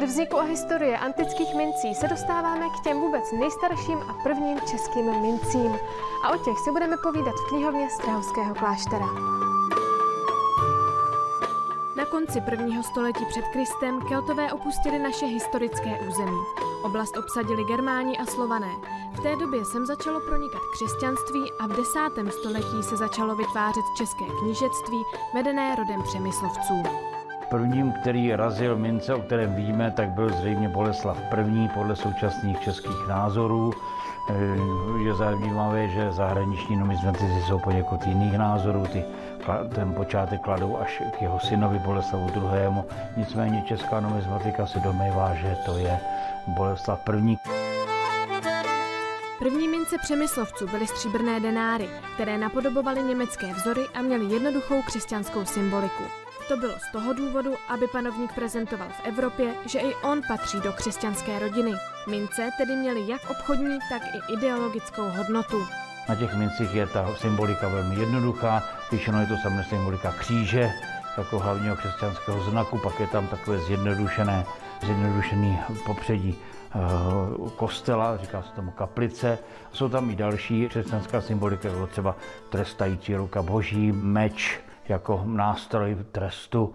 Od vzniku a historie antických mincí se dostáváme k těm vůbec nejstarším a prvním českým mincím. A o těch si budeme povídat v knihovně Strahovského kláštera. Na konci prvního století před Kristem Keltové opustili naše historické území. Oblast obsadili Germáni a Slované. V té době sem začalo pronikat křesťanství a v desátém století se začalo vytvářet české knížectví vedené rodem Přemyslovců. Prvním, který razil mince, o kterém víme, tak byl zřejmě Boleslav I. podle současných českých názorů. Eh, je zajímavé, že zahraniční numizmatici jsou poněkud jiných názorů. Ty, ten počátek kladou až k jeho synovi Boleslavu II. Nicméně česká numizmatika se domývá, že to je Boleslav I. První mince přemyslovců byly stříbrné denáry, které napodobovaly německé vzory a měly jednoduchou křesťanskou symboliku. To bylo z toho důvodu, aby panovník prezentoval v Evropě, že i on patří do křesťanské rodiny. Mince tedy měly jak obchodní, tak i ideologickou hodnotu. Na těch mincích je ta symbolika velmi jednoduchá, většinou je to samozřejmě symbolika kříže, jako hlavního křesťanského znaku, pak je tam takové zjednodušené, zjednodušený popředí eh, kostela, říká se tomu kaplice. Jsou tam i další křesťanská symbolika, jako třeba trestající ruka boží, meč, jako nástroj trestu.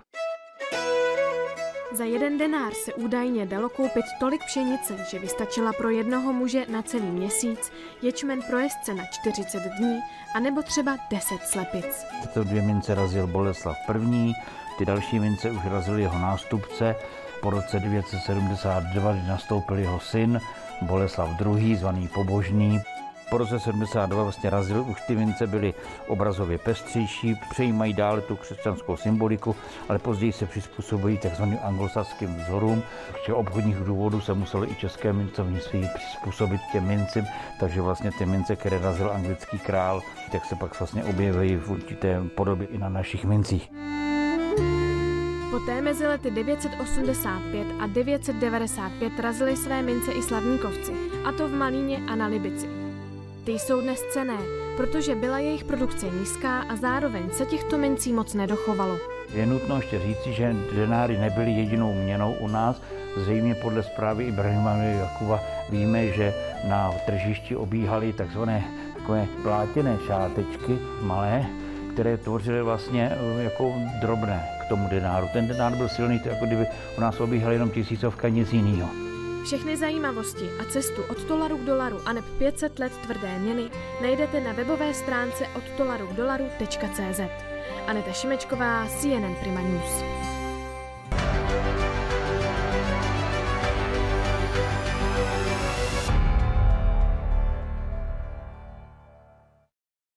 Za jeden denár se údajně dalo koupit tolik pšenice, že vystačila pro jednoho muže na celý měsíc, ječmen pro jezdce na 40 dní, anebo třeba 10 slepic. Tyto dvě mince razil Boleslav I., ty další mince už razil jeho nástupce. Po roce 972, kdy nastoupil jeho syn Boleslav II., zvaný Pobožný, po roce 72 vlastně razil, už ty mince byly obrazově pestřejší, přejímají dále tu křesťanskou symboliku, ale později se přizpůsobují tzv. anglosaským vzorům. Z obchodních důvodů se muselo i české mincovnictví přizpůsobit těm mincím, takže vlastně ty mince, které razil anglický král, tak se pak vlastně objevují v určité podobě i na našich mincích. Poté mezi lety 985 a 995 razili své mince i slavníkovci, a to v Malíně a na Libici. Ty jsou dnes cené, protože byla jejich produkce nízká a zároveň se těchto mincí moc nedochovalo. Je nutno ještě říci, že denáry nebyly jedinou měnou u nás. Zřejmě podle zprávy Ibrahima Jakuba víme, že na tržišti obíhaly takzvané takové plátěné šátečky malé, které tvořily vlastně eh, jako drobné k tomu denáru. Ten denár byl silný, to jako kdyby u nás obíhal jenom tisícovka, nic jiného. Všechny zajímavosti a cestu od dolaru k dolaru a neb 500 let tvrdé měny najdete na webové stránce od dolaru k dolaru.cz. Aneta Šimečková, CNN Prima News.